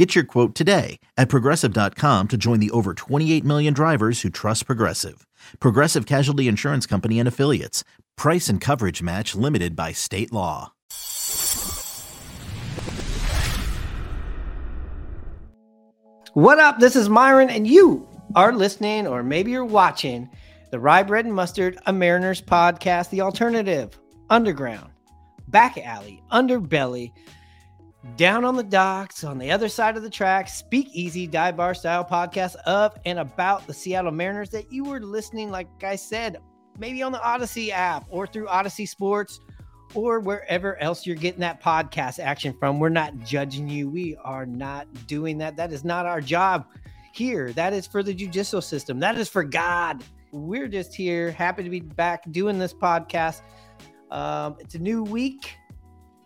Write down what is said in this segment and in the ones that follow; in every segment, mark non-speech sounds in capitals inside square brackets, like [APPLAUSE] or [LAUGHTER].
Get your quote today at progressive.com to join the over 28 million drivers who trust Progressive. Progressive Casualty Insurance Company and Affiliates. Price and coverage match limited by state law. What up? This is Myron, and you are listening, or maybe you're watching, the Rye Bread and Mustard, a Mariners podcast, the alternative, underground, back alley, underbelly, down on the docks, on the other side of the track, speak easy, dive bar style podcast of and about the Seattle Mariners that you were listening, like I said, maybe on the Audacy app or through Audacy Sports or wherever else you're getting that podcast action from. We're not judging you. We are not doing that. That is not our job here. That is for the judicial system. That is for God. We're just here, happy to be back doing this podcast. Um, it's a new week.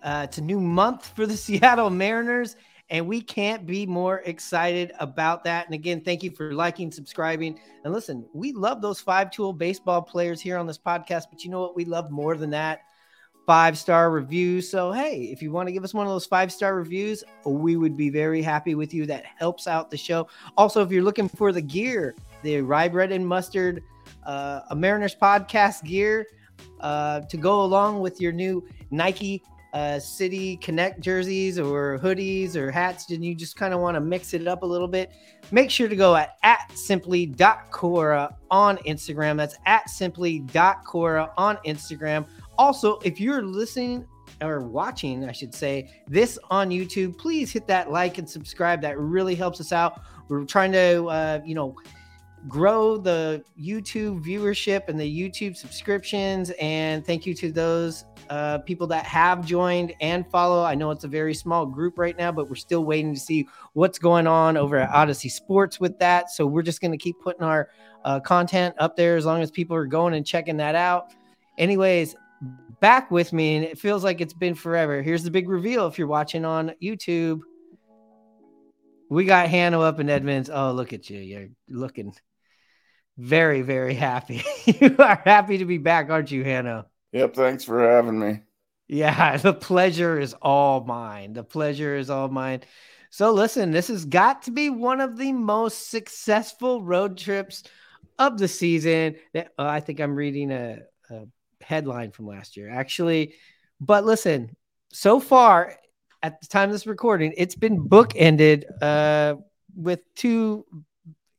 Uh, it's a new month for the [LAUGHS] Seattle Mariners, and we can't be more excited about that. And again, thank you for liking, subscribing, and listen. We love those five tool baseball players here on this podcast, but you know what? We love more than that five star reviews. So, hey, if you want to give us one of those five star reviews, we would be very happy with you. That helps out the show. Also, if you're looking for the gear, the rye bread and mustard, uh, a Mariners podcast gear uh, to go along with your new Nike uh, City Connect jerseys or hoodies or hats, and you just kind of want to mix it up a little bit, make sure to go at, at simply.cora on Instagram. That's at simply.cora on Instagram. Also, if you're listening or watching, I should say, this on YouTube, please hit that like and subscribe. That really helps us out. We're trying to, uh, you know, grow the YouTube viewership and the YouTube subscriptions. And thank you to those uh, people that have joined and follow. I know it's a very small group right now, but we're still waiting to see what's going on over at Audacy Sports with that. So we're just going to keep putting our uh, content up there as long as people are going and checking that out. Anyways, back with me, and it feels like it's been forever. Here's the big reveal if you're watching on YouTube. We got Hanno up in Edmonds. Oh, look at you. You're looking very, very happy. [LAUGHS] you are happy to be back, aren't you, Hanno? Yep. Thanks for having me. Yeah, [LAUGHS] the pleasure is all mine. The pleasure is all mine. So, listen, this has got to be one of the most successful road trips of the season. Uh, I think I'm reading a, a headline from last year, actually. But listen, so far at the time of this recording, it's been bookended uh, with two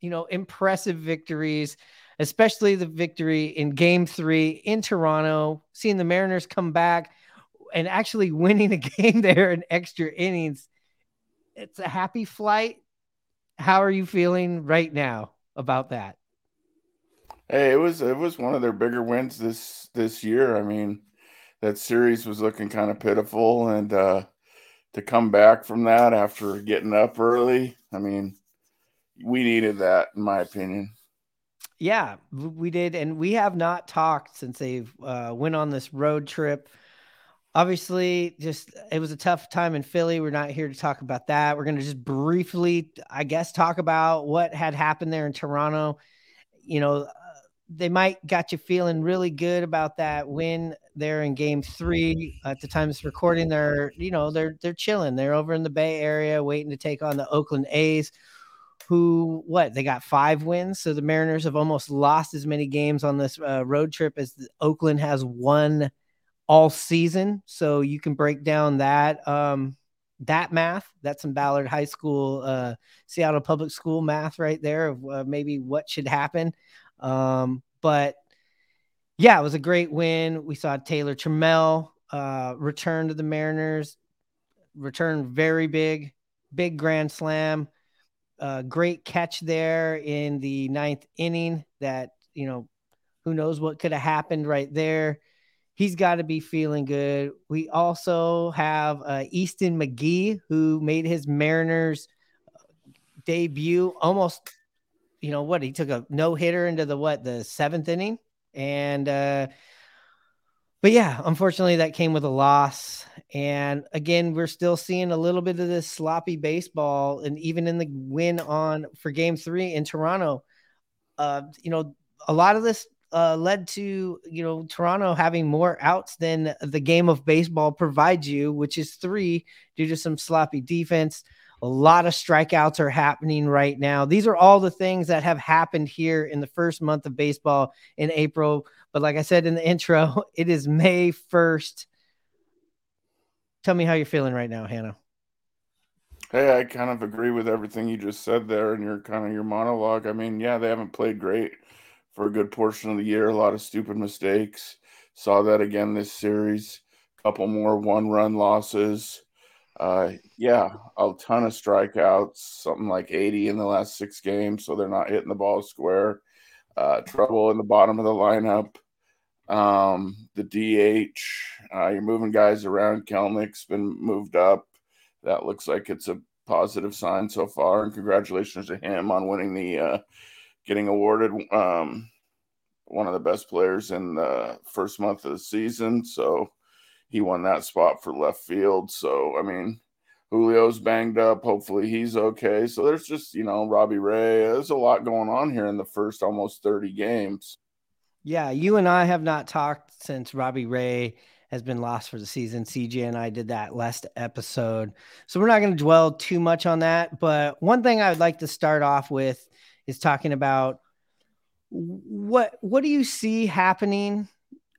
you know, impressive victories, especially the victory in game three in Toronto, seeing the Mariners come back and actually [LAUGHS] winning a game there in extra innings. It's a happy flight. How are you feeling right now about that? Hey, it was it was one of their bigger wins this this year. I mean, that series was looking kind of pitiful and uh to come back from that after getting up early, I mean, we needed that, in my opinion. Yeah, we did, and we have not talked since they uh, went on this road trip. Obviously, just it was a tough time in Philly. We're not here to talk about that. We're going to just briefly, I guess, talk about what had happened there in Toronto. You know, uh, they might got you feeling really good about that win there in Game Three. At the time of recording, they're you know they're they're chilling. They're over in the Bay Area waiting to take on the Oakland A's who what they got five wins so the mariners have almost lost as many games on this uh, road trip as oakland has won all season so you can break down that um that math that's some ballard high school uh seattle public school math right there of uh, maybe what should happen um but yeah it was a great win. We saw taylor trammell uh return to the mariners return very big big grand slam a great catch there in the ninth inning that, you know, who knows what could have happened right there. He's got to be feeling good. We also have uh, Easton McGee, who made his Mariners debut almost, you know, what he took a no hitter into the what, the seventh inning. And, uh, but yeah, unfortunately, that came with a loss. And again, we're still seeing a little bit of this sloppy baseball. And even in the win on for game three in Toronto, uh, you know, a lot of this uh, led to you know Toronto having more outs than the game of baseball provides you, which is three due to some sloppy defense. A lot of strikeouts are happening right now. These are all the things that have happened here in the first month of baseball in April. But like I said in the intro, [LAUGHS] it is May 1st. Tell me how you're feeling right now, Hannah. Hey, I kind of agree with everything you just said there and your kind of your monologue. I mean, yeah, they haven't played great for a good portion of the year. A lot of stupid mistakes. Saw that again this series. Couple more one-run losses. Uh, yeah, a ton of strikeouts, something like 80 in the last six games. So they're not hitting the ball square. Uh, trouble in the bottom of the lineup. Um, the DH, uh, you're moving guys around. Kelenic's been moved up. That looks like it's a positive sign so far. And congratulations to him on winning the, uh, getting awarded um, one of the best players in the first month of the season. So he won that spot for left field. So, I mean, Julio's banged up. Hopefully he's okay. So there's just, you know, Robbie Ray. There's a lot going on here in the first almost 30 games. Yeah, you and I have not talked since Robbie Ray has been lost for the season. CJ and I did that last episode. So we're not going to dwell too much on that. But one thing I would like to start off with is talking about what what do you see happening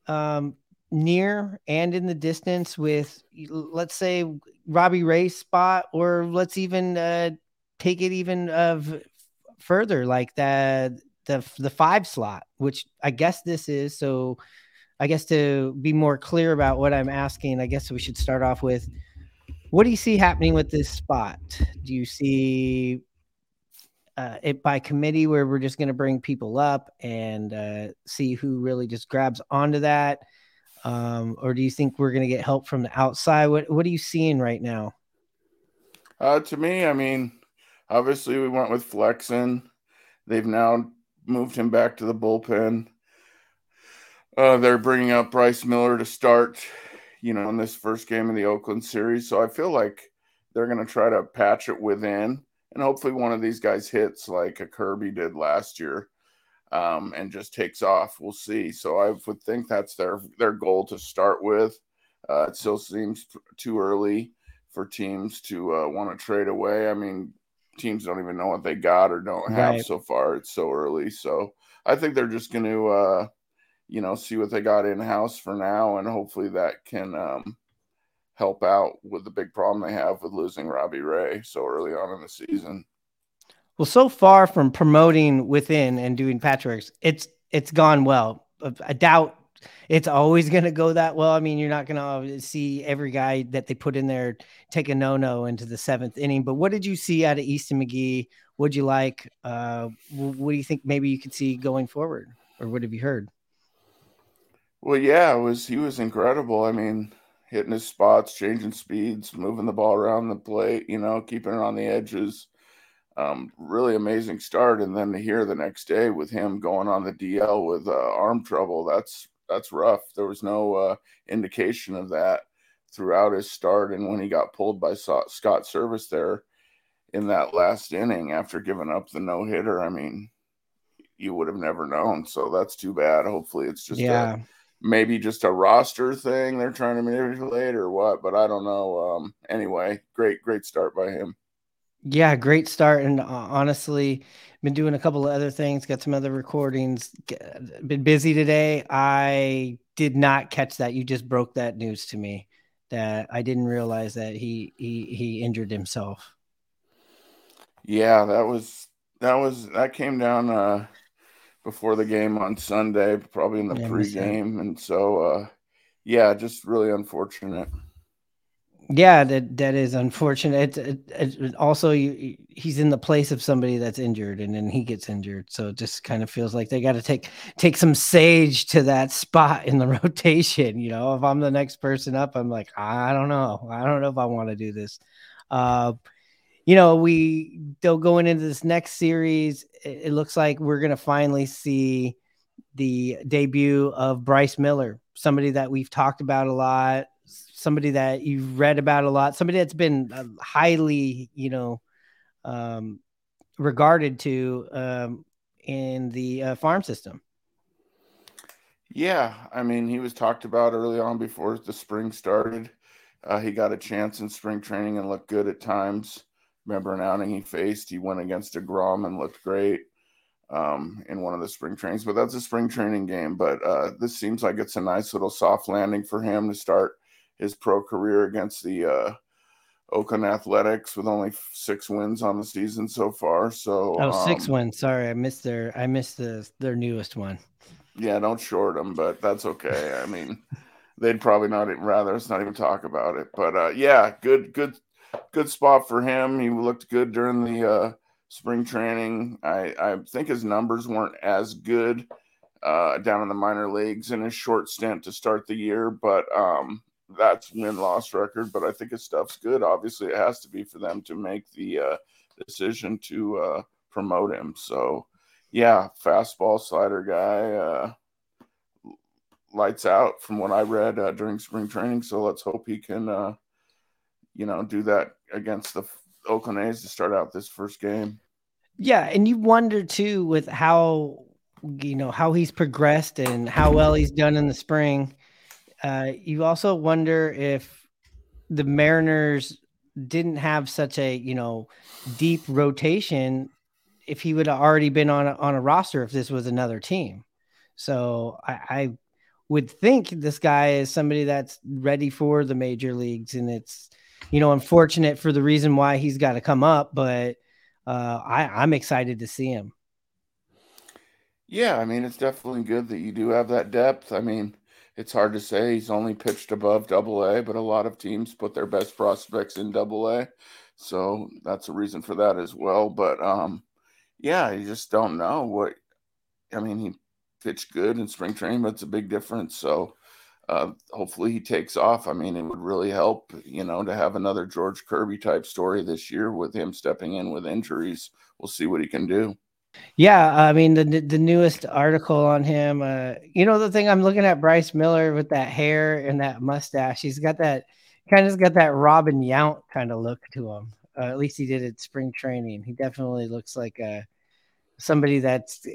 um, near and in the distance with let's say Robbie Ray's spot, or let's even uh, take it even of further, like the the the five slot, which I guess this is. So, I guess to be more clear about what I'm asking, I guess we should start off with what do you see happening with this spot? Do you see uh, it by committee where we're just going to bring people up and uh, see who really just grabs onto that? Um, or do you think we're going to get help from the outside? What What are you seeing right now? Uh, to me, I mean, obviously we went with Flexen. They've now moved him back to the bullpen. Uh, they're bringing up Bryce Miller to start, you know, in this first game of the Oakland series. So I feel like they're going to try to patch it within, and hopefully one of these guys hits like a Kirby did last year um, and just takes off. We'll see. So I would think that's their their goal to start with. Uh, it still seems too early for teams to uh, want to trade away. I mean, teams don't even know what they got or don't have right. so far. It's so early. So I think they're just going to, uh, you know, see what they got in house for now, and hopefully that can um, help out with the big problem they have with losing Robbie Ray so early on in the season. Well, so far from promoting within and doing patchworks, it's it's gone well. I doubt it's always [LAUGHS] going to go that well. I mean, you're not going to see every guy that they put in there take a no no into the seventh inning. But what did you see out of Easton McGee? What'd you like? Uh, what do you think maybe you could see going forward, or what have you heard? Well, yeah, it was he was incredible. I mean, hitting his spots, changing speeds, moving the ball around the plate, you know, keeping it on the edges um, really amazing start, and then to hear the next day with him going on the DL with uh, arm trouble, that's that's rough. There was no uh, indication of that throughout his start, and when he got pulled by Scott Servais there in that last inning after giving up the no hitter, I mean, you would have never known. So that's too bad. Hopefully, it's just yeah. A, maybe just a roster thing they're trying to manipulate or what, but I don't know. Um, anyway, great, great start by him. Yeah, great start. And uh, honestly, been doing a couple of other things, got some other recordings, been busy today. I did not catch that. You just broke that news to me that I didn't realize that he he he injured himself. Yeah, that was that was that came down uh before the game on Sunday, probably in the yeah, pregame. And so uh yeah, just really unfortunate. Yeah, that that is unfortunate. It, it, it, also, you, he's in the place of somebody that's injured, and then he gets injured. So it just kind of feels like they got to take take some sage to that spot in the [LAUGHS] rotation. You know, if I'm the next person up, I'm like, I don't know, I don't know if I want to do this. Uh, you know, we still going into this next series. It, it looks like we're gonna finally see the debut of Bryce Miller somebody that we've talked about a lot, somebody that you've read about a lot, somebody that's been uh, highly, you know, um, regarded to um, in the uh, farm system. Yeah, I mean, he was talked about early on before the spring started. Uh, he got a chance in spring training and looked good at times. Remember an outing he faced, he went against deGrom and looked great um, in one of the spring trainings. But that's a spring training game. But uh, this seems like it's a nice little soft landing for him to start his pro career against the uh, Oakland Athletics with only six wins on the season so far. So oh, um, six wins. Sorry, I missed their I missed the their newest one. Yeah, don't short them, but that's okay. I mean, they'd probably not even rather us not even talk about it. But uh, yeah, good, good, good spot for him. He looked good during the uh, spring training. I, I think his numbers weren't as good uh, down in the minor leagues in his short stint to start the year, but um, that's win loss record. But I think his stuff's good. Obviously, it has to be for them to make the uh, decision to uh, promote him. So, yeah, fastball slider guy. Uh, lights out from what I read uh, during spring training. So let's hope he can, uh, you know, do that against the Oakland A's to start out this first game. Yeah, and you wonder too with how you know how he's progressed and how well he's done in the spring. Uh, you also wonder if the Mariners didn't have such a you know deep rotation if he would have already been on a, on a roster if this was another team. So I, I would think this guy is somebody that's ready for the major leagues, and it's you know unfortunate for the reason why he's got to come up, but uh, I, I'm excited to see him. Yeah, I mean it's definitely good that you do have that depth. I mean, it's hard to say he's only pitched above Double A, but a lot of teams put their best prospects in Double A, so that's a reason for that as well. But um, yeah, you just don't know what. I mean, he pitched good in spring training, but it's a big difference. So uh, hopefully he takes off. I mean, it would really help, you know, to have another George Kirby type story this year with him stepping in with injuries. We'll see what he can do. Yeah, I mean the the newest article on him. Uh, you know the thing I'm looking at Bryce Miller with that hair and that mustache. He's got that kind of got that Robin Yount kind of look to him. Uh, at least he did at spring training. He definitely looks like a uh, somebody that's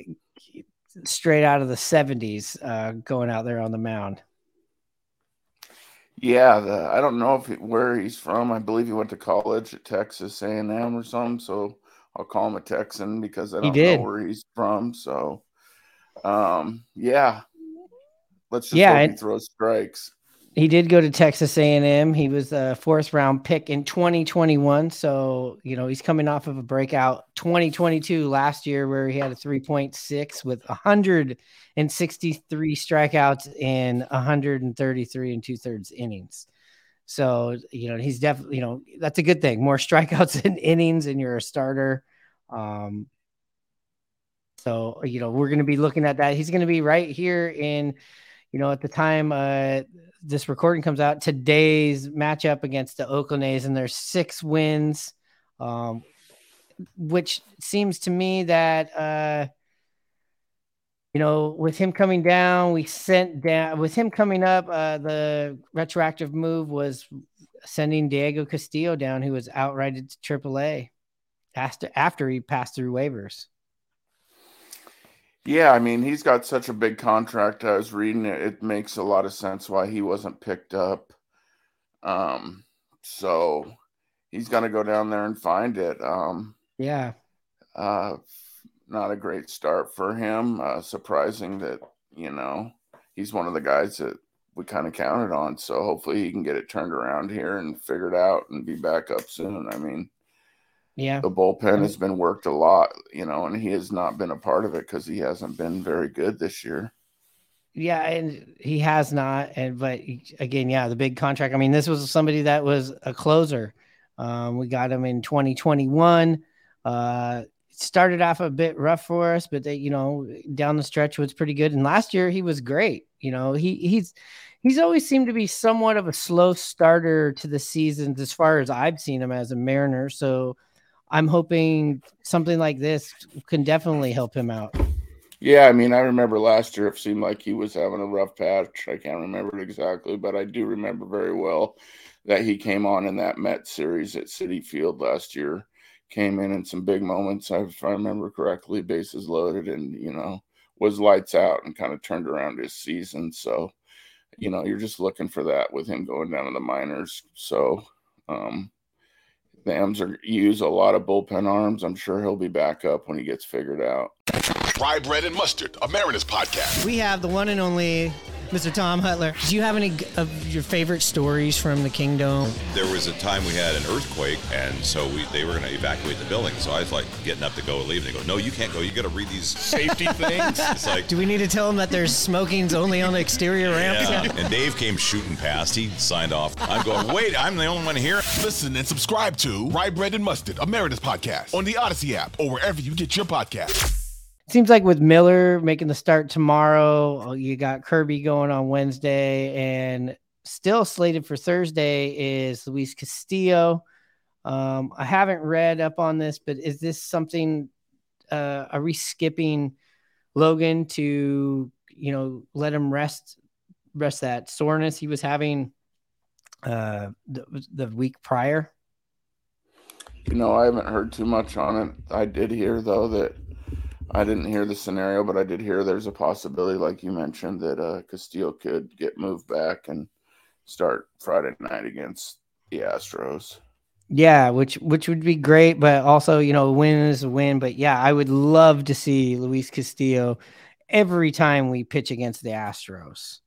straight out of the 70s uh, going out there on the mound. Yeah, the, I don't know if it, where he's from. I believe he went to college at Texas A&M or something. So I'll call him a Texan because I don't know where he's from. So, um, yeah, let's just yeah, hope he throws strikes he did go to Texas A&M. He was a fourth round pick in 2021. So, you know, he's coming off of a breakout 2022 last year where he had a 3.6 with 163 strikeouts in 133 and two thirds innings. So, you know, he's definitely, you know, that's a good thing. More [LAUGHS] strikeouts in innings and you're a starter. Um, so, you know, we're going to be looking at that. He's going to be right here in, you know, at the time, uh, this recording comes out, today's matchup against the Oakland A's, and there's six wins, um, which seems to me that uh, you know, with him coming down, we sent down with him coming up. Uh, the retroactive move was sending Diego Castillo down, who was outrighted to AAA after after he passed through waivers. Yeah, I mean, he's got such a big contract. I was reading it. It makes a lot of sense why he wasn't picked up. Um, so he's going to go down there and find it. Um, yeah. Uh, not a great start for him. Uh, surprising that, you know, he's one of the guys that we kind of counted on. So hopefully he can get it turned around here and figured out and be back up soon. I mean, yeah. The bullpen has been worked a lot, you know, and he has not been a part of it because he hasn't been very good this year. Yeah, and he has not. And but again, yeah, the big contract. I mean, this was somebody that was a closer. Um, we got him in 2021. Uh, started off a bit rough for us, but they, you know, down the stretch was pretty good. And last year he was great. You know, he he's he's always seemed to be somewhat of a slow starter to the seasons as far as I've seen him as a Mariner. So I'm hoping something like this can definitely help him out. Yeah, I mean, I remember last year it seemed like he was having a rough patch. I can't remember it exactly, but I do remember very well that he came on in that Met series at Citi Field last year. Came in in some big moments, if I remember correctly, bases loaded, and you know was lights out and kind of turned around his season. So, you know, you're just looking for that with him going down to the minors. So, um, the M's are use a lot of bullpen arms. I'm sure he'll be back up when he gets figured out. Rye bread and mustard, a Mariners podcast. We have the one and only Mr. Tom Hutyler. Do you have any of your favorite stories from the kingdom? There was a time we had an earthquake, and so we they were going to evacuate the building. So I was like getting up to go and leave, and they go, "No, you can't go. You got to read these safety [LAUGHS] things." It's like, do we need to tell them that there's [LAUGHS] smoking's only on the exterior ramps? Yeah. [LAUGHS] and Dave came shooting past. He signed off. I'm going, wait, I'm the only one here. Listen and subscribe to Rye Bread and Mustard, a Mariners podcast, on the Audacy app or wherever you get your podcasts seems like with Miller making the start tomorrow, uh, you got Kirby going on Wednesday, and still slated for Thursday is Luis Castillo. Um, I haven't read up on this, but is this something? Uh, are we skipping Logan to you know let him rest rest that soreness he was having uh, the, the week prior? You know, I haven't heard too much on it. I did hear though that I didn't hear the scenario, but I did hear there's a possibility, like you mentioned, that uh, Castillo could get moved back and start Friday night against the Astros. Yeah, which which would be great, but also you know, win is a win. But yeah, I would love to see Luis Castillo every time we pitch against the Astros.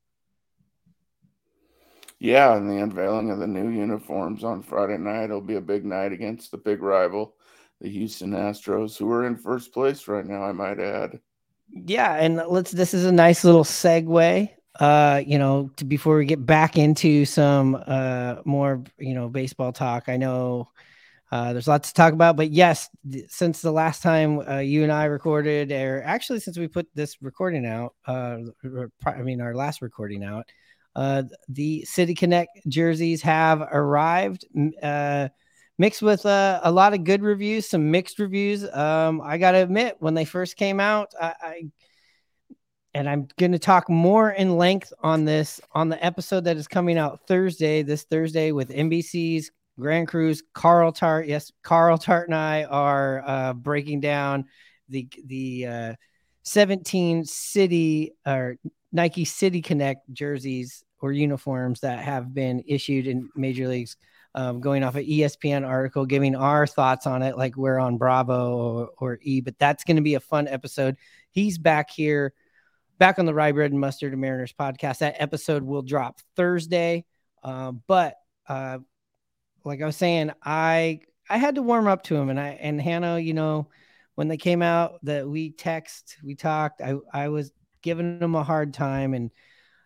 Yeah, and the unveiling of the new uniforms on Friday night will be a big night against the big rival the Houston Astros, who are in first place right now, I might add. Yeah, and let's this is a nice little segue. Uh, you know, to before we get back into some uh more, you know, baseball talk. I know uh, there's lots to talk about, but yes, th- since the last time uh, you and I recorded, or actually since we put this recording out, uh, I mean our last recording out, uh, the City Connect jerseys have arrived. Uh, mixed with uh, a lot of good reviews, some mixed reviews. Um, I got to admit, when they first came out, I, I and I'm going to talk more in length on this on the episode that is coming out Thursday, this Thursday with NBC's Grand Crew. Carl Tart, yes, Carl Tart and I are uh, breaking down the the uh, 17 city or Nike City Connect jerseys or uniforms that have been issued in major leagues um, going off an ESPN article, giving our thoughts on it, like we're on Bravo or, or E. But that's going to be a fun episode. He's back here, back on the Rye Bread and Mustard and Mariners podcast. That episode will drop Thursday. Uh, but uh, like I was saying, I I had to warm up to him, and I and Hannah, you know, when they came out, that we text, we talked. I I was giving him a hard time, and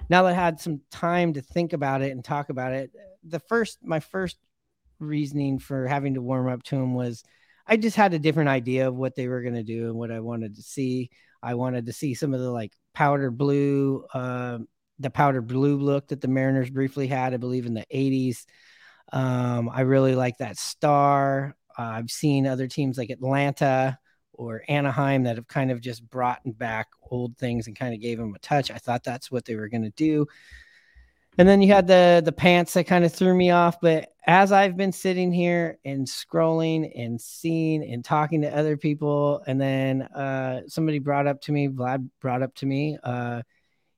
now that I had some time to think about it and talk about it, the first my first reasoning for having to warm up to him was I just had a different idea of what they were going to do and what I wanted to see. I wanted to see some of the like powder blue, uh, the powder blue look that the Mariners briefly had, I believe, in the 80s. Um, I really like that star. Uh, I've seen other teams like Atlanta or Anaheim that have kind of just brought back old things and kind of gave them a touch. I thought that's what they were going to do. And then you had the the pants that kind of threw me off. But as I've been sitting here and scrolling and seeing and talking to other people, and then uh, somebody brought up to me, Vlad brought up to me, uh,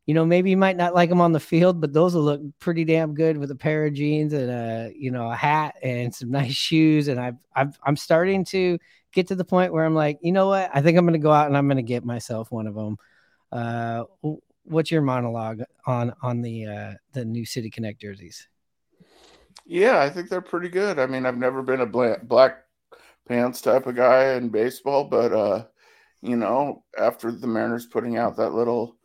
you know, maybe you might not like them on the field, but those will look pretty damn good with a pair of jeans and a you know a hat and some nice shoes. And I've, I've I'm starting to get to the point where I'm like, you know what? I think I'm going to go out and I'm going to get myself one of them. Uh, what's your monologue on on the uh, the new City Connect jerseys? Yeah, I think they're pretty good. I mean, I've never been a black, pants type of guy in baseball, but uh, you know, after the Mariners putting out that little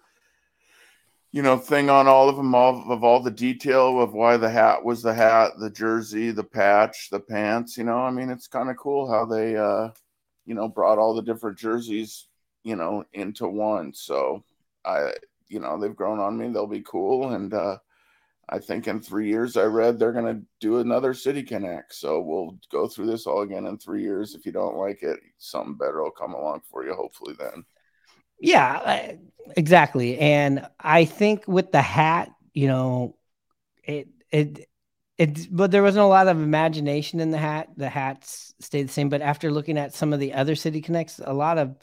you know thing on all of them all of all the detail of why the hat was the hat the jersey the patch the pants you know i mean it's kind of cool how they uh you know brought all the different jerseys you know into one so i you know they've grown on me they'll be cool and uh i think in three years i read they're to do another city connect so we'll go through this all again in three years if you don't like it something better will come along for you hopefully then Yeah, exactly. And I think with the hat, you know, it it it but there wasn't a lot of imagination in the hat. The hats stayed the same, but after looking at some of the other City Connects, a lot of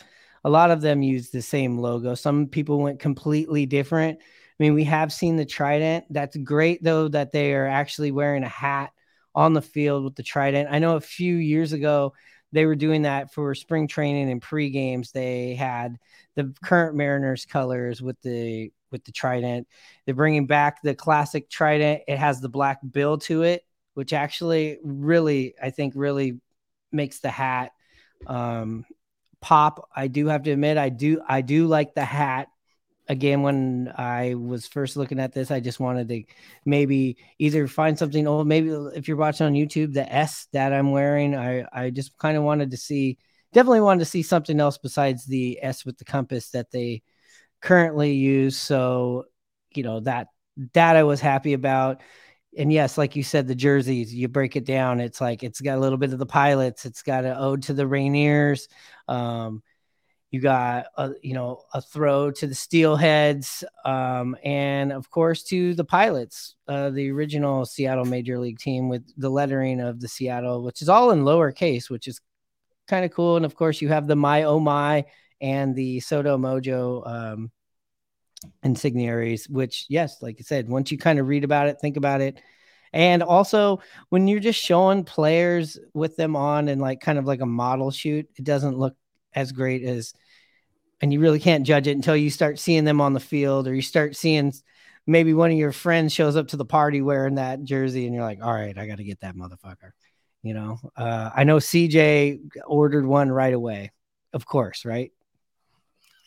a lot of them use the same logo. Some people went completely different. I mean, we have seen the trident. That's great though that they are actually wearing a hat on the field with the trident. I know a few years ago they were doing that for spring training and pre games. They had the current Mariners colors with the with the trident. They're bringing back the classic trident. It has the black bill to it, which actually really, I think, really makes the hat um, pop. I do have to admit, I do, I do like the hat. Again when i was first looking at this i just wanted to maybe either find something old. Maybe if you're watching on youtube the s that i'm wearing i i just kind of wanted to see definitely wanted to see something else besides the s with the compass that they currently use. So you know that that i was happy about and yes like you said the jerseys you break it down it's like it's got a little bit of the pilots it's got an ode to the rainiers um you got a you know a throw to the steelheads um, and of course to the pilots uh, the original seattle major league team with the lettering of the seattle which is all in lowercase which is kind of cool and of course you have the my oh my and the sodo mojo um, insigniaries which yes like i said once you kind of read about it think about it. And also when you're just showing players with them on and like kind of like a model shoot it doesn't look as great as and you really can't judge it until you start seeing them on the field or you start seeing maybe one of your friends shows up to the party wearing that jersey and you're like all right i got to get that motherfucker you know? Uh, i know cj ordered one right away of course right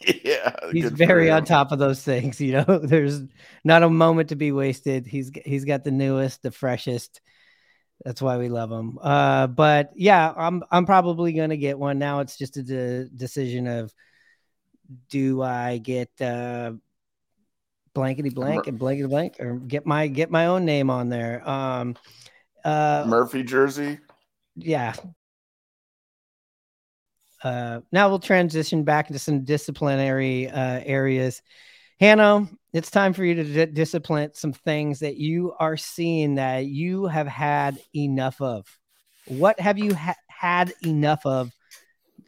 [LAUGHS] yeah he's very on top of those things [LAUGHS] you know there's not a moment to be wasted he's he's got the newest the freshest that's why we love him uh, but yeah i'm i'm probably going to get one now it's just a de- decision of do I get uh, blankety blank and blankety blank, or get my get my own name on there? Um, uh, Murphy jersey. Yeah. Uh, now we'll transition back into some disciplinary uh, areas. Hannah, it's time for you to d- discipline some things that you are seeing that you have had enough of. What have you ha- had enough of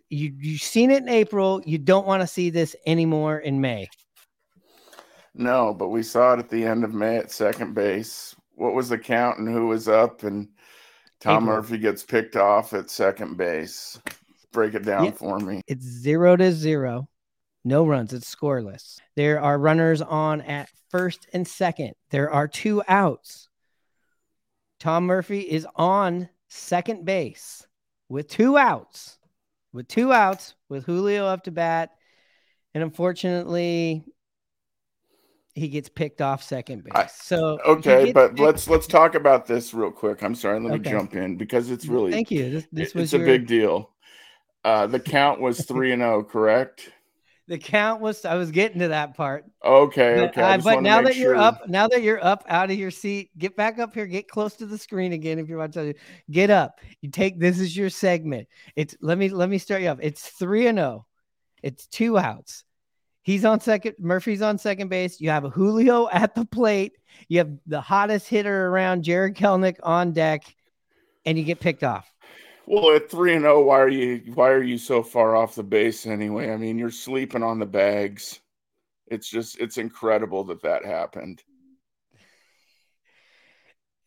you you've seen it in April. You don't want to see this anymore in May. No, but we saw it at the end of May at second base. What was the count and who was up? And Tom April. Murphy gets picked off at second base. Break it down for me. It's zero to zero. No runs. It's scoreless. There are runners on at first and second. There are two outs. Tom Murphy is on second base with two outs with two outs, with Julio up to bat, and unfortunately, he gets picked off second base. I, so okay, but picked, let's let's talk about this real quick. I'm sorry, let me jump in because it's really thank you. This, this was it's your... a big deal. Uh, the count was three and zero, oh, [LAUGHS] correct? The count was. I was getting to that part. Okay, but, okay. Uh, but now that sure. you're up, now that you're up out of your seat, get back up here. Get close to the screen again. If you're watching, get up. You take this is your segment. It's let me let me start you off. It's three and zero. Oh. It's two outs. He's on second. Murphy's on second base. You have a Julio at the plate. You have the hottest hitter around, Jarred Kelenic on deck, and you get picked off. Well, at three and zero, oh, why are you why are you so far off the base anyway? I mean, you're sleeping on the bags. It's just it's incredible that that happened. [LAUGHS]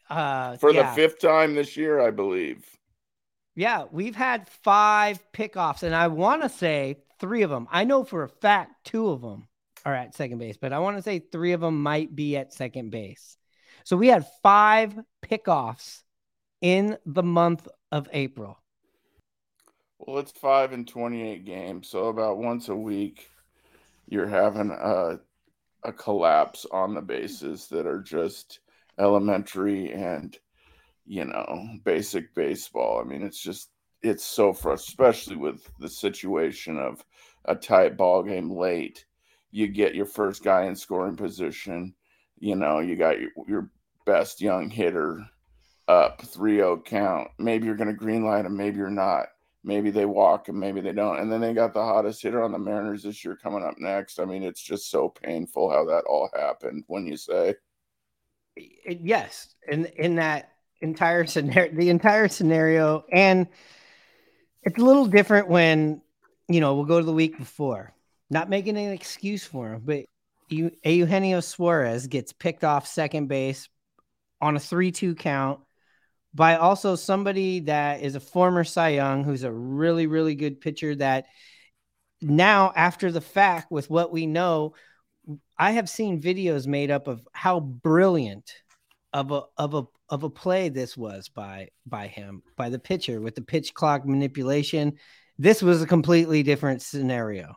Uh, For yeah. the fifth time this year, I believe. Yeah, we've had five pickoffs, and I want to say three of them. I know for a fact two of them are at second base, but I want to say three of them might be at second base. So we had five pickoffs in the month of April? Well, it's five and 28 games. So about once a week, you're having a, a collapse on the bases that are just elementary and, you know, basic baseball. I mean, it's just, it's so frustrating, especially with the situation of a tight ball game late. You get your first guy in scoring position. You know, you got your, your best young hitter up 3-0 count. Maybe you're going to green light him, maybe you're not. maybe they walk and maybe they don't. And then they got the hottest hitter on the Mariners this year coming up next. I mean, it's just so painful how that all happened when you say. Eh, yes. In in that entire scenario the entire scenario and it's a little different when you know we'll go to the week before not making an excuse for him but you Eugenio Suarez gets picked off second base on a 3-2 count by also somebody that is a former Cy Young who's a really really good pitcher that now after the fact with what we know I have seen videos made up of how brilliant of a of a of a play this was by by him by the pitcher with the pitch clock manipulation. This was a completely different scenario.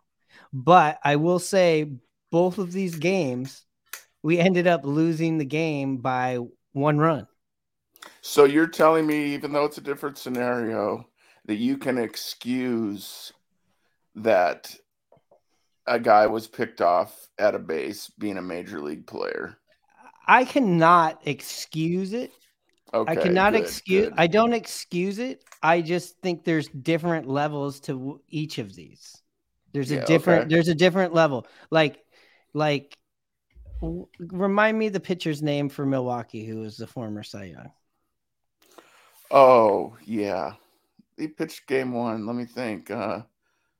But i will say both of these games we ended up losing the game by one run so you're telling me even though it's a different scenario that you can excuse that a guy was picked off at a base being a major league player I cannot excuse it. Okay, I cannot good, excuse. Good. I don't excuse it. I just think there's different levels to each of these. There's yeah, a different. Okay. There's a different level. Like, like, remind me the pitcher's name for Milwaukee, who was the former Cy Young. Oh yeah, he pitched game one. Let me think. Uh,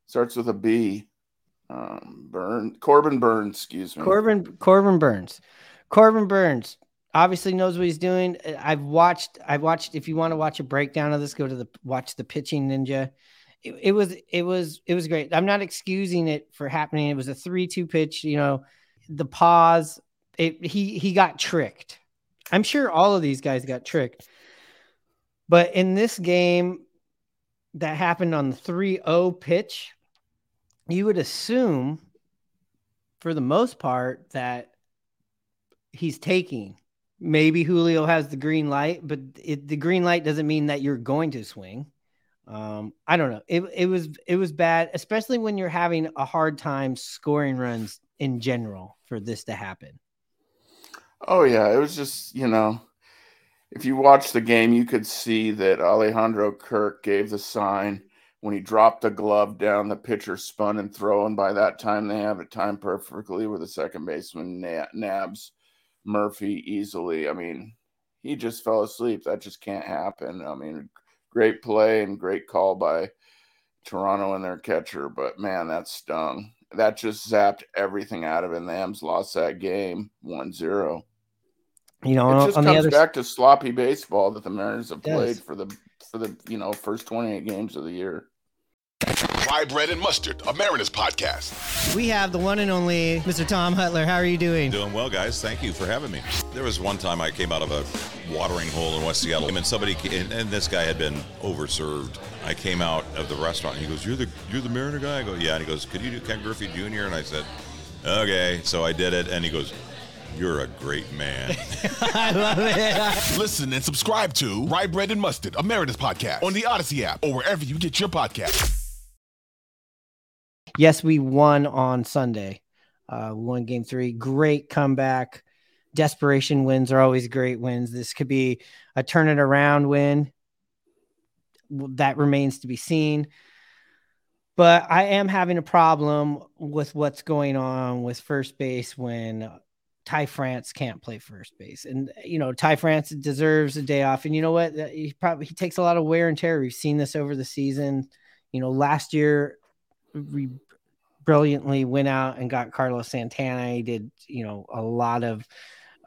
starts with a B. Um, Burn Corbin Burnes, Excuse me. Corbin Corbin Burnes, Corbin Burnes obviously knows what he's doing. I've watched. I've watched. If you want to watch a breakdown of this, go to the watch the pitching ninja. It, it was. It was. It was great. I'm not excusing it for happening. It was a three-two pitch. You know, the pause. It, he he got tricked. I'm sure all of these guys got tricked. But in this game that happened on the 3-0 pitch, you would assume for the most part that he's taking. Maybe Julio has the green light, but it, the green light doesn't mean that you're going to swing. Um, I don't know. It, it was it was bad, especially when you're having a hard time scoring runs in general for this to happen. Oh yeah, it was just you know, if you watch the game, you could see that Alejandro Kirk gave the sign when he dropped the glove down. The pitcher spun and throw, and by that time they have it timed perfectly with the second baseman nabs Murphy easily. I mean, he just fell asleep. That just can't happen. I mean, great play and great call by Toronto and their catcher, but man, that stung. That just zapped everything out of. And the M's lost that game 1 0. You know, it just comes other... back to sloppy baseball that the Mariners have played for the for the you know first 28 games of the year. Rye Bread and Mustard, a Mariners podcast. We have the one and only Mr. Tom Hutyler. How are you doing? Doing well, guys. Thank you for having me. There was one time I came out of a watering hole in West Seattle, and somebody and, and this guy had been overserved. I came out of the restaurant, and he goes, "You're the you're the Mariner guy." I go, "Yeah." And he goes, "Could you do Ken Griffey Jr.?" And I said, "Okay." So I did it, and he goes. You're a great man. [LAUGHS] I love it. Listen and subscribe to Rye Bread and Mustard, a Mariners podcast on the Audacy app or wherever you get your podcasts yes, we won on Sunday. Uh, we won game three. Great comeback. Desperation wins are always great wins. This could be a turn it around win. That remains to be seen. But I am having a problem with what's going on with first base when Ty France can't play first base. And you know, Ty France deserves a day off. And you know what? He probably he takes a lot of wear and tear. We've seen this over the season. You know, last year we brilliantly went out and got Carlos Santana. He did, you know, a lot of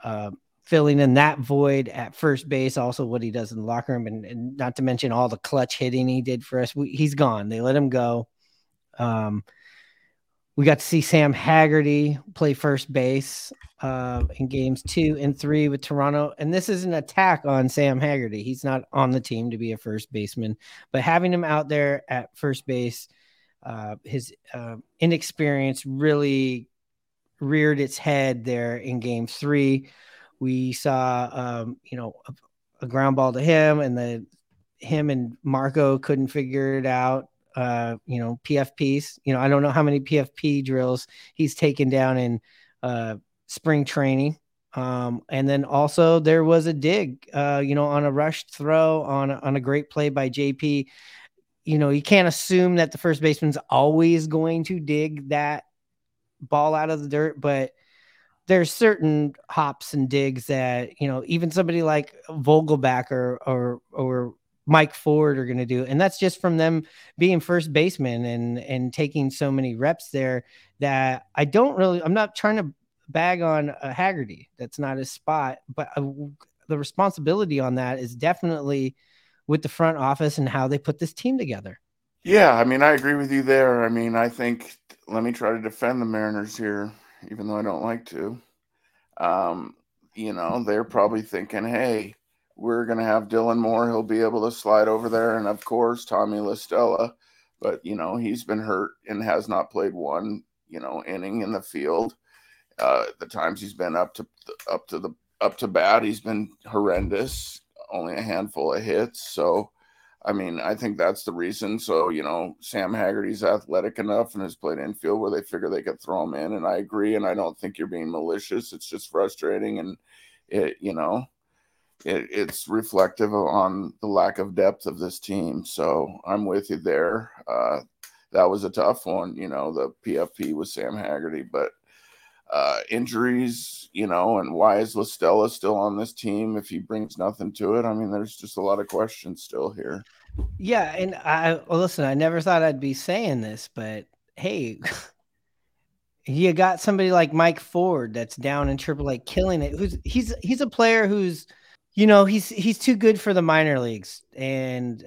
uh, filling in that void at first base. Also, what he does in the locker room, and, and not to mention all the clutch hitting he did for us. We, he's gone. They let him go. Um, we got to see Sam Haggerty play first base uh, in games two and three with Toronto. And this is an attack on Sam Haggerty. He's not on the team to be a first baseman, but having him out there at first base uh, his uh, inexperience really reared its head there in game three. We saw, um, you know, a, a, ground ball to him, and the him and Marco couldn't figure it out. Uh, you know, PFPs. You know, I don't know how many PFP drills he's taken down in uh, spring training. Um, and then also there was a dig, uh, you know, on a rushed throw on on a great play by JP you know, you can't assume that the first baseman's always going to dig that ball out of the dirt, but there's certain hops and digs that, you know, even somebody like Vogelbach or or or Mike Ford are going to do. And that's just from them being first baseman and and taking so many reps there that I don't really I'm not trying to bag on a Haggerty. That's not his spot, but uh, the responsibility on that is definitely with the front office and how they put this team together. Yeah, I mean, I agree with you there. I mean, I think let me try to defend the Mariners here, even though I don't like to. Um, you know, they're probably thinking, hey, we're going to have Dylan Moore. He'll be able to slide over there. And of course, Tommy La Stella. But, you know, he's been hurt and has not played one, you know, inning in the field. Uh, the times he's been up to up to the up to bat, he's been horrendous. Only a handful of hits. So, I mean, I think that's the reason. So, you know, Sam Haggerty's athletic enough and has played infield where they figure they could throw him in. And I agree. And I don't think you're being malicious. It's just frustrating. And it, you know, it, it's reflective on the lack of depth of this team. So I'm with you there. Uh, that was a tough one, you know, the PFP with Sam Haggerty, but uh, injuries, you know, and why is La Stella still on this team if he brings nothing to it? I mean, there's just a lot of questions still here. Yeah, and I well, listen. I never thought I'd be saying this, but hey, [LAUGHS] you got somebody like Mike Ford that's down in AAA, killing it. Who's he's he's a player who's, you know, he's he's too good for the minor leagues, and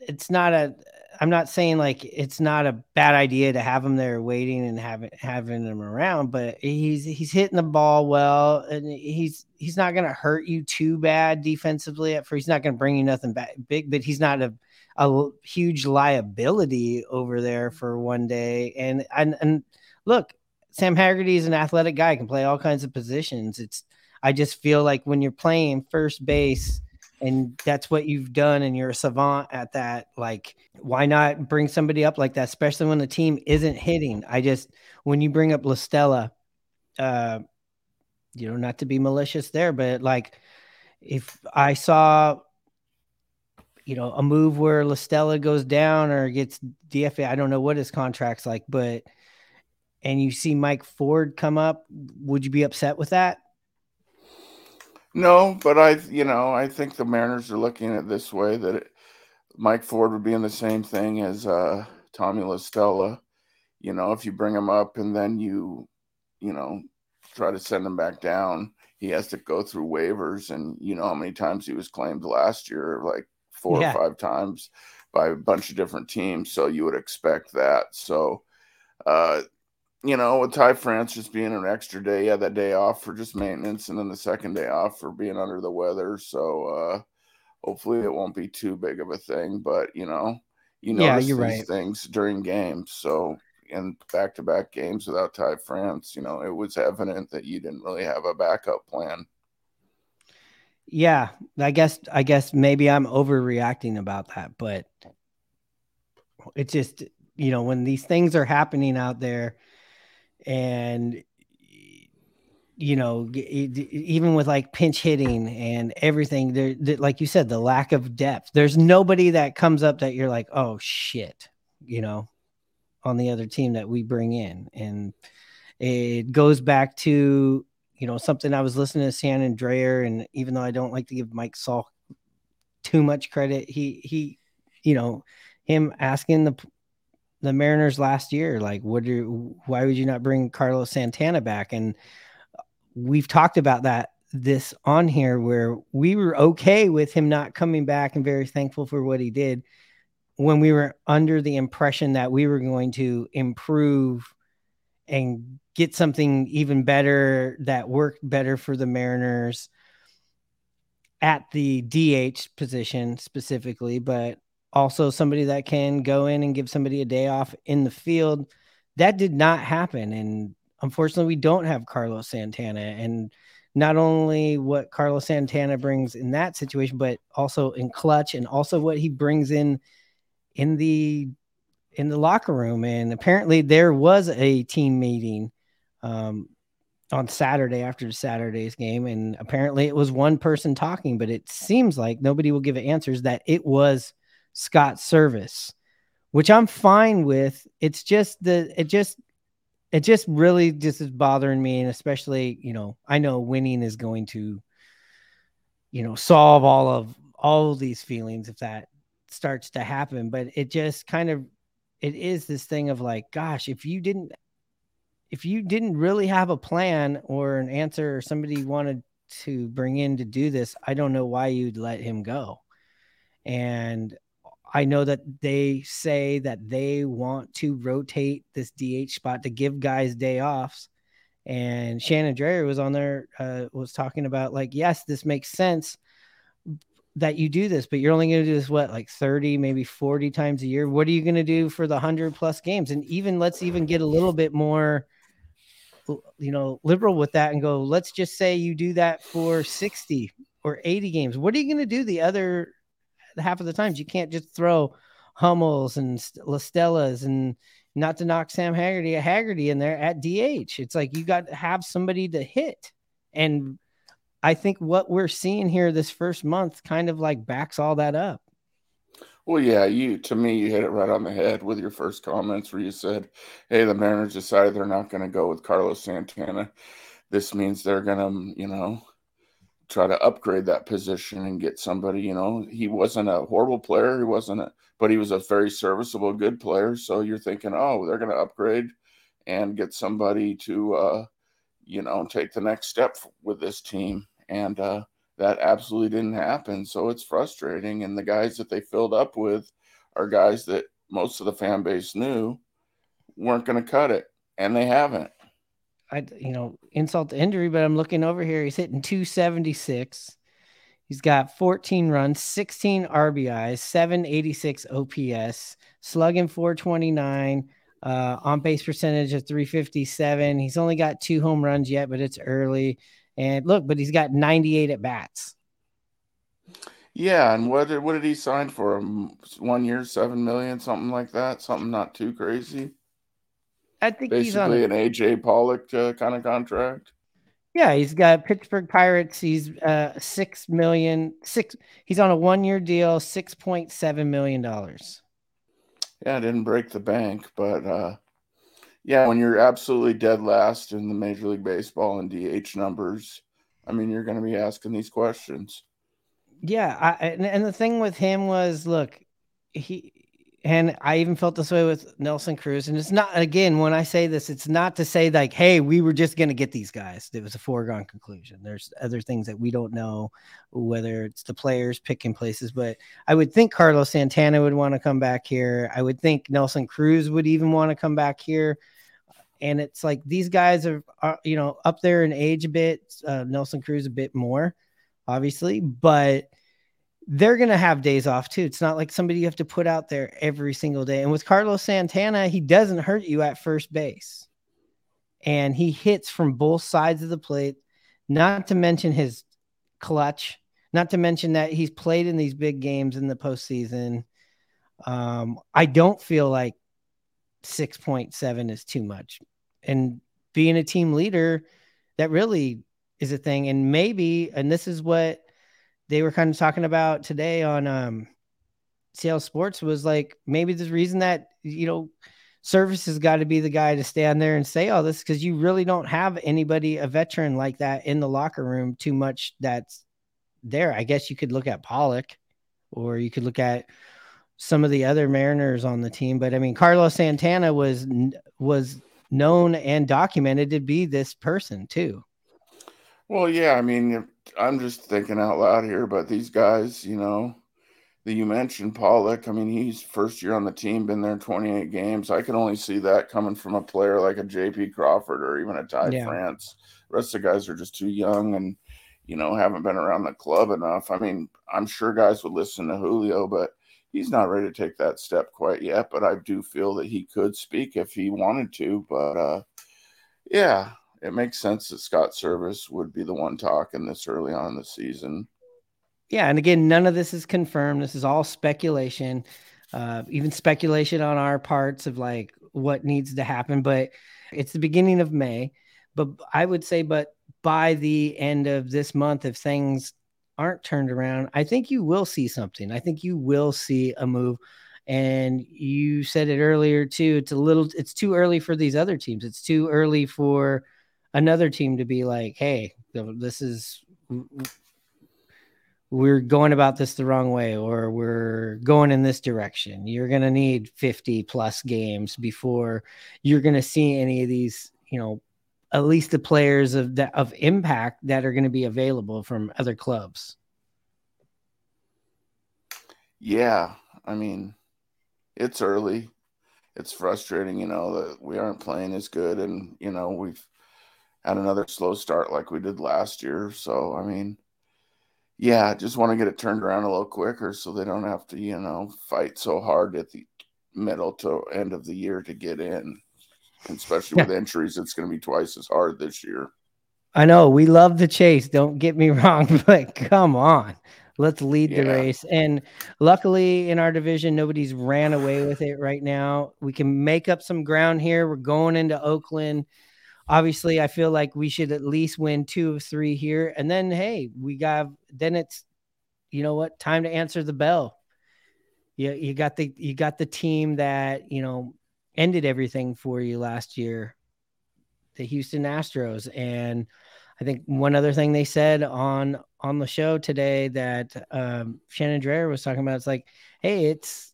it's not a I'm not saying like it's not a bad idea to have him there waiting and having having him around, but he's he's hitting the ball well, and he's he's not going to hurt you too bad defensively. At first, he's not going to bring you nothing back big, but he's not a a huge liability over there for one day. And and and look, Sam Haggerty is an athletic guy, can play all kinds of positions. It's I just feel like when you're playing first base and that's what you've done and you're a savant at that like why not bring somebody up like that especially when the team isn't hitting? I just when you bring up La Stella, uh you know not to be malicious there but like if i saw you know a move where La Stella goes down or gets dfa i don't know what his contract's like but and you see mike ford come up would you be upset with that no, but I, you know, I think the Mariners are looking at this way that it, Mike Ford would be in the same thing as uh, Tommy La Stella. You know, if you bring him up and then you, you know, try to send him back down, he has to go through waivers. And you know how many times he was claimed last year, like four yeah. or five times by a bunch of different teams. So you would expect that. So, uh, you know, with Ty France just being an extra day, yeah, that day off for just maintenance, and then the second day off for being under the weather. So uh hopefully it won't be too big of a thing. But you know, you know yeah, these right. things during games. So in back to back games without Ty France, you know, it was evident that you didn't really have a backup plan. Yeah, I guess I guess maybe I'm overreacting about that, but it's just you know when these things are happening out there and you know even with like pinch hitting and everything there like you said the lack of depth. There's nobody that comes up that you're like oh shit you know on the other team that we bring in. And it goes back to you know something i was listening to Shannon Drayer and even though i don't like to give mike Salk too much credit he he you know him asking the the Mariners last year. Like, would you? Why would you not bring Carlos Santana back? And we've talked about that this on here where we were okay with him not coming back and very thankful for what he did when we were under the impression that we were going to improve and get something even better that worked better for the Mariners at the DH position specifically, but also somebody that can go in and give somebody a day off in the field. That did not happen. And unfortunately, we don't have Carlos Santana. And not only what Carlos Santana brings in that situation, but also in clutch and also what he brings in in the in the locker room. And apparently there was a team meeting um, on Saturday after Saturday's game. And apparently it was one person talking, but it seems like nobody will give answers that it was Scott Servais, which I'm fine with. It's just the it just it just really just is bothering me, and especially you know I know winning is going to you know solve all of all of these feelings if that starts to happen, but it just kind of it is this thing of like, gosh, if you didn't if you didn't really have a plan or an answer or somebody wanted to bring in to do this, I don't know why you'd let him go. And I know that they say that they want to rotate this DH spot to give guys day offs. And Shannon Drayer was on there, uh, was talking about like, yes, this makes sense that you do this, but you're only going to do this what like 30, maybe 40 times a year. What are you going to do for the 100 plus games? And even let's even get a little bit more you know, liberal with that and go, let's just say you do that for 60 or 80 games. What are you going to do the other half of the times? You can't just throw Hummels and La Stellas and not to knock Sam Haggerty, Haggerty in there at DH. It's like you got to have somebody to hit. And I think what we're seeing here this first month kind of like backs all that up. Well, yeah, you to me you hit it right on the head with your first comments where you said, "Hey, the Mariners decided they're not going to go with Carlos Santana. This means they're going to, you know, try to upgrade that position and get somebody. You know, he wasn't a horrible player, he wasn't, a, but he was a very serviceable, good player. So you're thinking, oh, they're going to upgrade and get somebody to, uh, you know, take the next step with this team. And uh, that absolutely didn't happen. So it's frustrating. And the guys that they filled up with are guys that most of the fan base knew weren't going to cut it, and they haven't. I, you know, insult to injury, but I'm looking over here. He's hitting 276. He's got 14 runs, 16 RBIs, 786 OPS, slugging 429, uh, on base percentage of 357. He's only got two home runs yet, but it's early. And look, but he's got 98 at bats. Yeah, and what did what did he sign for? One year, seven million, something like that. Something not too crazy. I think basically he's on an AJ Pollock uh, kind of contract. Yeah, he's got Pittsburgh Pirates. He's uh six million six. He's on a one year deal, six point seven million dollars. Yeah, I didn't break the bank, but uh yeah, when you're absolutely dead last in the Major League Baseball and DH numbers, I mean, you're going to be asking these questions. Yeah, I, and, and the thing with him was, look, he and I even felt this way with Nelson Cruz. And it's not again when I say this, it's not to say like, hey, we were just going to get these guys. It was a foregone conclusion. There's other things that we don't know, whether it's the players picking places. But I would think Carlos Santana would want to come back here. I would think Nelson Cruz would even want to come back here and it's like these guys are, are you know up there in age a bit. Uh, Nelson Cruz a bit more, obviously, but they're gonna have days off too. It's not like somebody you have to put out there every single day. And with Carlos Santana, he doesn't hurt you at first base, and he hits from both sides of the plate. Not to mention his clutch. Not to mention that he's played in these big games in the postseason. Um, I don't feel like 6.7 is too much and being a team leader that really is a thing and maybe and this is what they were kind of talking about today on um Seattle Sports was like maybe the reason that you know Servais has got to be the guy to stand there and say all this because you really don't have anybody a veteran like that in the locker room too much that's there. I guess you could look at Pollock or you could look at some of the other Mariners on the team, but I mean Carlos Santana was was known and documented to be this person too. Well, yeah, I mean, I'm just thinking out loud here, but these guys, you know, that you mentioned Pollock, I mean, he's first year on the team, been there 28 games. I can only see that coming from a player like a JP Crawford or even a Ty yeah. France. The rest of the guys are just too young and, you know, haven't been around the club enough. I mean, I'm sure guys would listen to Julio, but he's not ready to take that step quite yet, but I do feel that he could speak if he wanted to. But uh, yeah, it makes sense that Scott Servais would be the one talking this early on in the season. Yeah, and again, none of this is confirmed. This is all speculation, uh, even speculation on our parts of like what needs to happen. But it's the beginning of May. But I would say, but by the end of this month, if things aren't turned around, I think you will see something. I think you will see a move. And you said it earlier too. It's a little, it's too early for these other teams. It's too early for another team to be like, hey, this is, we're going about this the wrong way or we're going in this direction. You're going to need 50 plus games before you're going to see any of these, you know, at least the players of that of impact that are going to be available from other clubs. Yeah, I mean, it's early. It's frustrating, you know, that we aren't playing as good and, you know, we've had another slow start like we did last year. So, I mean, yeah, just want to get it turned around a little quicker so they don't have to, you know, fight so hard at the middle to end of the year to get in. And especially yeah. with injuries, it's going to be twice as hard this year. I know we love the chase. Don't get me [LAUGHS] wrong, but come on, let's lead yeah. the race. And luckily, in our division, nobody's ran away with it right now. We can make up some ground here. We're going into Oakland obviously I feel like we should at least win two of three here. And then hey, we got then it's you know what, time to answer the bell. You you got the you got the team that, you know, ended everything for you last year, the Houston Astros. And I think one other thing they said on on the show today that um, Shannon Drayer was talking about, it's like, hey, it's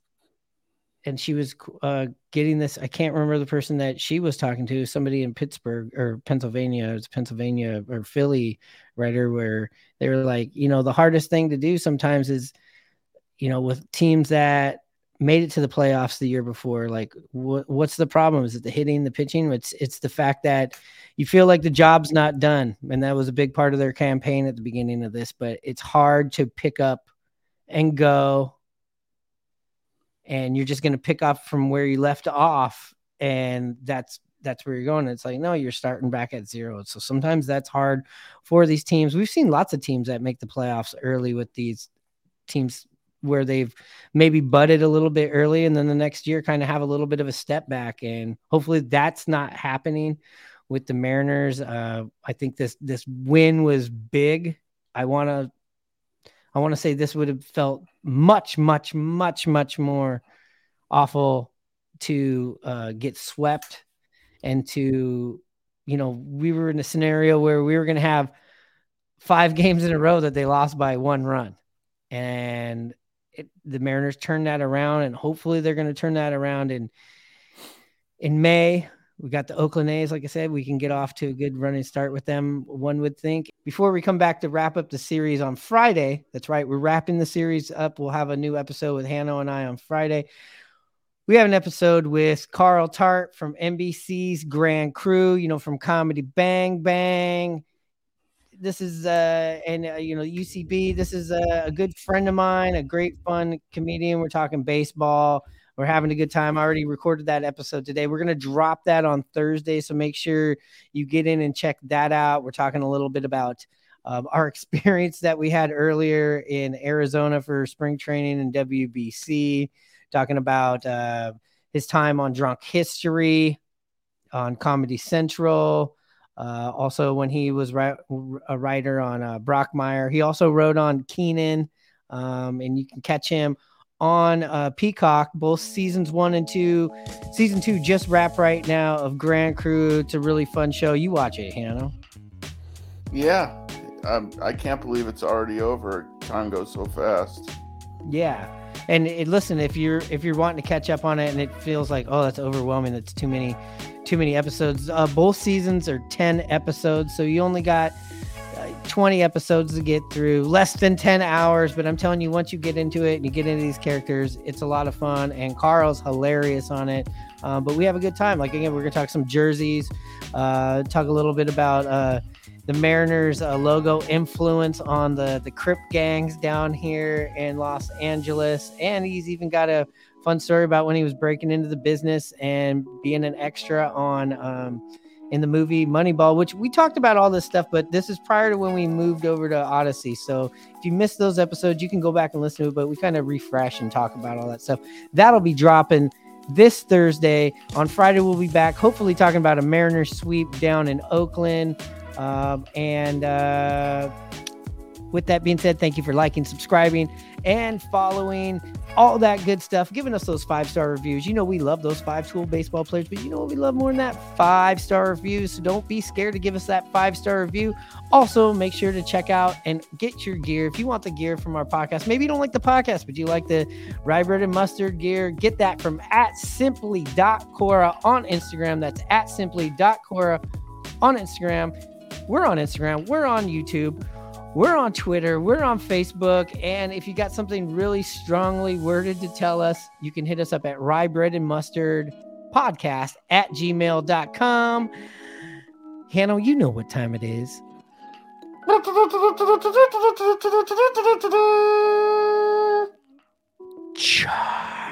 and she was uh, getting this. I can't remember the person that she was talking to. Somebody in Pittsburgh or Pennsylvania. It's Pennsylvania or Philly writer where they were like, you know, the hardest thing to do sometimes is, you know, with teams that made it to the playoffs the year before. Like, what what's the problem? Is it the hitting, the pitching? It's it's the fact that you feel like the job's not done, and that was a big part of their campaign at the beginning of this. But it's hard to pick up and go and you're just going to pick up from where you left off and that's that's where you're going. It's like no you're starting back at zero. So sometimes that's hard for these teams. We've seen lots of teams that make the playoffs early with these teams where they've maybe butted a little bit early and then the next year kind of have a little bit of a step back. And hopefully that's not happening with the mariners. Uh, i think this this win was big. I want to I want to say this would have felt much, much, much, much more awful to uh, get swept and to, you know, we were in a scenario where we were going to have five [LAUGHS] games in a row that they lost by one run. And it, the Mariners turned that around, and hopefully they're going to turn that around in in May we got the Oakland A's, like I said, we can get off to a good running start with them, one would think. Before we come back to wrap up the series on Friday, that's right, we're wrapping the series up. We'll have a new episode with Hannah and I on Friday. We have an episode with Carl Tart from NBC's Grand Crew, you know, from Comedy Bang Bang. This is, uh, and, uh, you know, UCB. This is a, a good friend of mine, a great, fun comedian. We're talking baseball we're having a good time. I already recorded that episode today. We're going to drop that on Thursday. So make sure you get in and check that out. We're talking a little bit about um, our [LAUGHS] experience that we had earlier in Arizona for spring training and WBC, talking about uh, his time on Drunk History, on Comedy Central. Uh, also, when he was ri- a writer on uh, Brockmire, he also wrote on Kenan, um, and you can catch him on uh, Peacock, both seasons one and two. Season two just wrapped right now of Grand Crew. It's a really fun show. You watch it, Hannah. Yeah, um, I can't believe it's already over. Time goes so fast. Yeah, and it, listen, if you're if you're wanting to catch up on it and it feels like oh that's overwhelming, that's too many, too many episodes. Uh, both seasons are ten episodes, so you only got 20 episodes to get through, less than 10 hours. But I'm telling you, once you get into it and you get into these characters, it's a lot of fun. And Carl's hilarious on it. Um, but we have a good time. Like, again, we're going to talk some jerseys, uh, talk a little bit about uh, the Mariners uh, logo influence on the, the Crip gangs down here in Los Angeles. And he's even got a fun story about when he was breaking into the business and being an extra on. Um, in the movie Moneyball, which we talked about all this stuff, but this is prior to when we moved over to Audacy. So if you missed those episodes, you can go back and listen to it, but we kind of refresh and talk about all that stuff. That'll be dropping this Thursday. On Friday, we'll be back, hopefully talking about a Mariners sweep down in Oakland. Um, and uh, with that being said, thank you for liking, subscribing, and following all that good stuff, giving us those five star reviews. You know, we love those five school baseball players, but you know what we love more than that? Five star reviews. So don't be scared to give us that five star review. Also, make sure to check out and get your gear. If you want the gear from our podcast, maybe you don't like the podcast, but you like the rye bread and mustard gear, get that from at simply.cora on Instagram. That's at simply.cora on Instagram. We're on Instagram, we're on YouTube. We're on Twitter, we're on Facebook, and if you got something really strongly worded to tell us, you can hit us up at rye bread and mustard podcast at gmail.com. Hannah, you know what time it is. [LAUGHS] Charge.